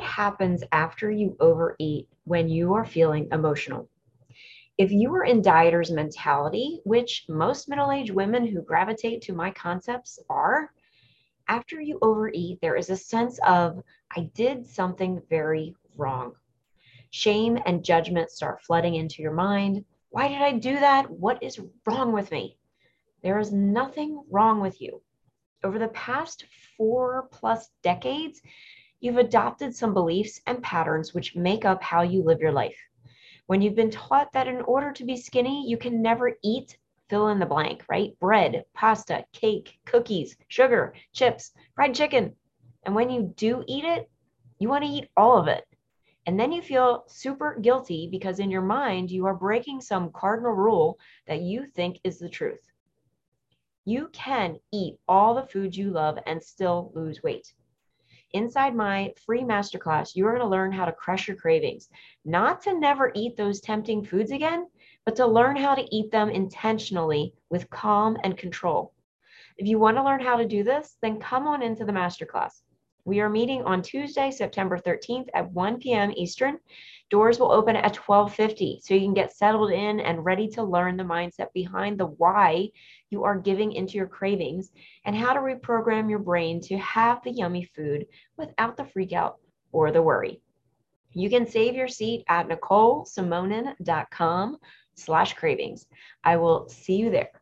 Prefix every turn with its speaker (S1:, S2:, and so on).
S1: what happens after you overeat when you are feeling emotional? If you are in dieter's mentality, which most middle aged women who gravitate to my concepts are, after you overeat, there is a sense of, I did something very wrong. Shame and judgment start flooding into your mind. Why did I do that? What is wrong with me? There is nothing wrong with you. Over the past four plus decades, you've adopted some beliefs and patterns which make up how you live your life. When you've been taught that in order to be skinny, you can never eat fill in the blank, right? Bread, pasta, cake, cookies, sugar, chips, fried chicken. And when you do eat it, you want to eat all of it. And then you feel super guilty because in your mind, you are breaking some cardinal rule that you think is the truth. You can eat all the food you love and still lose weight. Inside my free masterclass, you are going to learn how to crush your cravings, not to never eat those tempting foods again, but to learn how to eat them intentionally with calm and control. If you want to learn how to do this, then come on into the masterclass. We are meeting on Tuesday, September 13th at 1 p.m. Eastern. Doors will open at 12:50 so you can get settled in and ready to learn the mindset behind the why you are giving into your cravings and how to reprogram your brain to have the yummy food without the freak out or the worry. You can save your seat at nicolesimonin.com slash cravings. I will see you there.